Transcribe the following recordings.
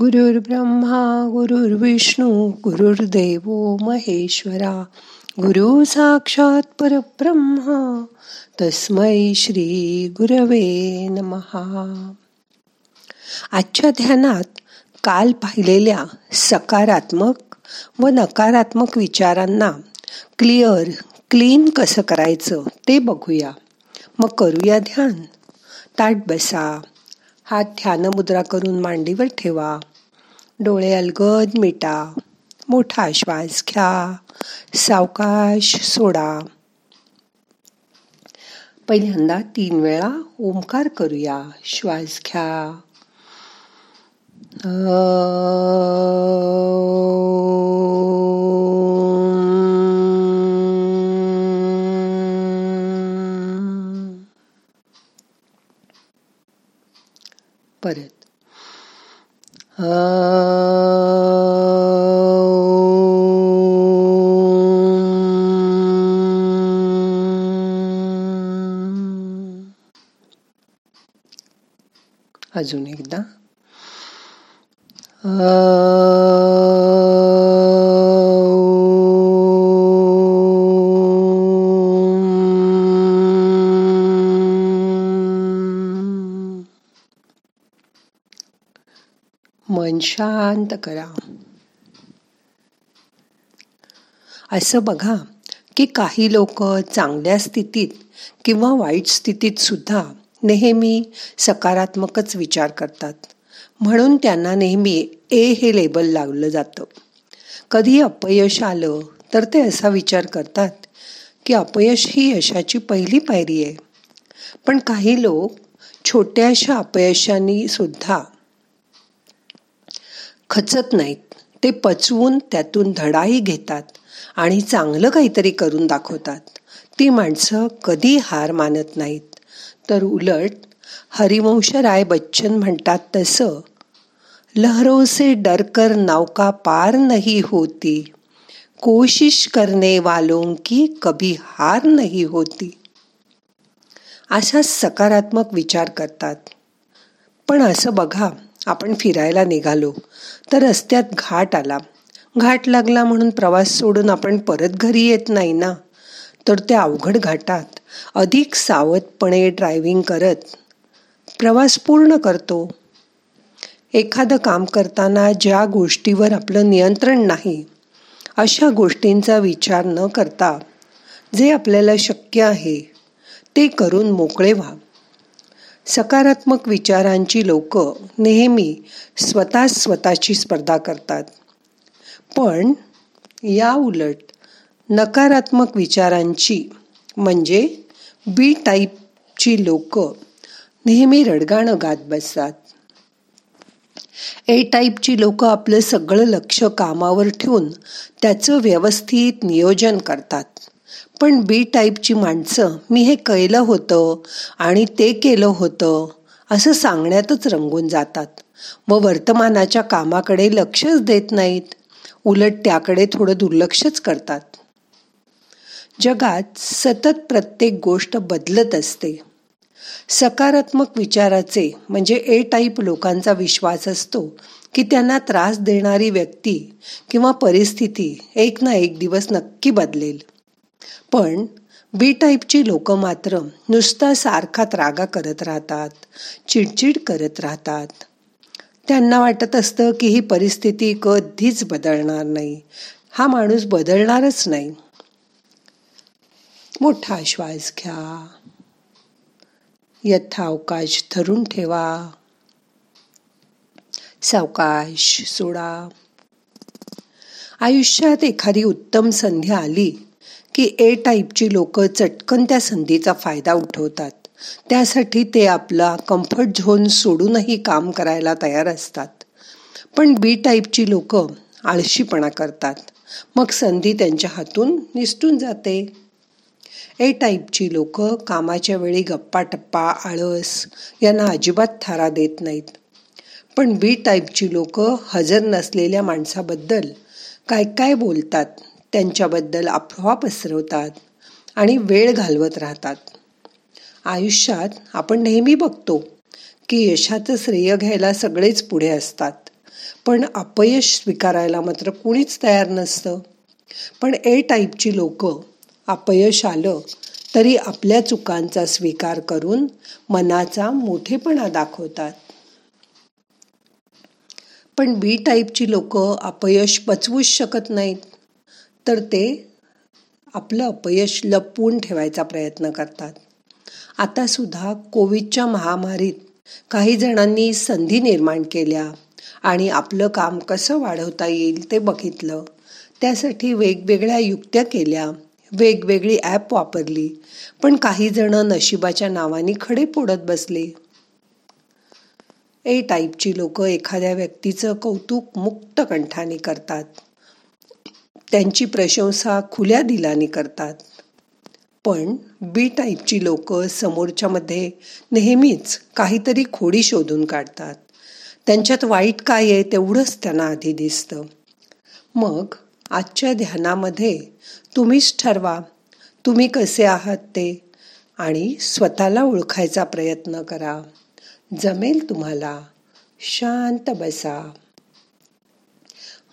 ब्रह्मा गुरुर्विष्णू गुरुर्देव महेश्वरा गुरु साक्षात परब्रह्मा तस्मै श्री गुरवे नमहा. आजच्या ध्यानात काल पाहिलेल्या सकारात्मक व नकारात्मक विचारांना क्लिअर क्लीन कसं करायचं ते बघूया. मग करूया ध्यान. ताट बसा. हात ध्यानमुद्रा करून मांडीवर ठेवा. डोळे अलगद मिटा. मोठा श्वास घ्या. सावकाश सोडा. पहिल्यांदा तीन वेळा ओंकार करूया. श्वास घ्या. परत. अजून एकदा. मन शांत करा. असं बघा की काही लोक चांगल्या स्थितीत किंवा वाईट स्थितीत सुद्धा नेहमी सकारात्मकच विचार करतात. म्हणून त्यांना नेहमी ए हे लेबल लावलं जातं. कधी अपयश आलं तर ते असा विचार करतात की अपयश ही यशाची पहिली पायरी आहे. पण काही लोक छोट्याशा अपयशांनी सुद्धा खचत नाहीत. ते पचवून त्यातून धडाही घेतात आणि चांगलं काहीतरी करून दाखवतात. ती माणसं कधी हार मानत नाहीत. तर उलट हरिवंश राय बच्चन म्हणतात तसं लहरों से डरकर नौका पार नहीं होती. कोशिश करने वालों की कभी हार नहीं होती. असा सकारात्मक विचार करतात. पण असं बघा आपण फिरायला निघालो तर रस्त्यात घाट आला. घाट लागला म्हणून प्रवास सोडून आपण परत घरी येत नाही ना? तर त्या अवघड घाटात अधिक सावधपणे ड्रायव्हिंग करत प्रवास पूर्ण करतो. एखादं काम करताना ज्या गोष्टीवर आपलं नियंत्रण नाही अशा गोष्टींचा विचार न करता जे आपल्याला शक्य आहे ते करून मोकळे व्हा. सकारात्मक विचारांची लोक नेहमी स्वतः स्वतःची स्पर्धा करतात. पण या उलट नकारात्मक विचारांची म्हणजे बी टाईपची लोक नेहमी रडगाणं गात बसतात. ए टाईपची लोक आपलं सगळं लक्ष कामावर ठेवून त्याचं व्यवस्थित नियोजन करतात. पण बी टाईपची माणसं मी हे केलं होतं आणि ते केलं होतं असं सांगण्यातच रंगून जातात. व वर्तमानाच्या कामाकडे लक्षच देत नाहीत. उलट त्याकडे थोडं दुर्लक्षच करतात. जगात सतत प्रत्येक गोष्ट बदलत असते. सकारात्मक विचाराचे म्हणजे ए टाईप लोकांचा विश्वास असतो की त्यांना त्रास देणारी व्यक्ती किंवा परिस्थिती एक ना एक दिवस नक्की बदलेल. पण बी टाईपची लोक मात्र नुसता सारखा त्रागा करत राहतात चिडचिड करत राहतात. त्यांना वाटत असतं की ही परिस्थिती कधीच बदलणार नाही. हा माणूस बदलणारच नाही. मोठा श्वास घ्या. यथावकाश धरून ठेवा. सावकाश सोडा. आयुष्यात एखादी उत्तम संधी आली की ए टाईपची लोक चटकन त्या संधीचा फायदा उठवतात. त्यासाठी ते आपला कम्फर्ट झोन सोडूनही काम करायला तयार असतात. पण बी टाईपची लोक आळशीपणा करतात. मग संधी त्यांच्या हातून निसटून जाते. ए टाईपची लोक कामाच्या वेळी गप्पा टप्पा आळस यांना अजिबात थारा देत नाहीत. पण बी टाईपची लोक हजर नसलेल्या माणसाबद्दल काय काय बोलतात? त्यांच्याबद्दल अफवा पसरवतात आणि वेळ घालवत राहतात. आयुष्यात आपण नेहमी बघतो की यशाचं श्रेय घ्यायला सगळेच पुढे असतात. पण अपयश स्वीकारायला मात्र कुणीच तयार नसतं. पण ए टाईपची लोक अपयश आलं तरी आपल्या चुकांचा स्वीकार करून मनाचा मोठेपणा दाखवतात. पण बी टाईपची लोक अपयश पचवूच शकत नाहीत. तर ते आपलं अपयश लपवून ठेवायचा प्रयत्न करतात. आता सुद्धा कोविडच्या महामारीत काही जणांनी संधी निर्माण केल्या आणि आपलं काम कसं वाढवता येईल ते बघितलं. त्यासाठी वेगवेगळ्या युक्त्या केल्या वेगवेगळी ॲप वापरली पण काही जण नशिबाच्या नावाने खडे पोडत बसले. ए टाईपची लोक एखाद्या व्यक्तीचं कौतुक मुक्त कंठाने करतात. त्यांची प्रशंसा खुल्या दिलाने करतात. पण बी टाईपची लोक समोरच्यामध्ये नेहमीच काहीतरी खोडी शोधून काढतात. त्यांच्यात वाईट काय आहे तेवढंच त्यांना आधी दिसतं. मग आजच्या ध्यानामध्ये तुम्हीच ठरवा तुम्ही कसे आहात ते आणि स्वतःला ओळखायचा प्रयत्न करा. जमेल तुम्हाला. शांत बसा.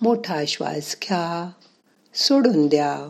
मोठा श्वास घ्या. सोडून द्या.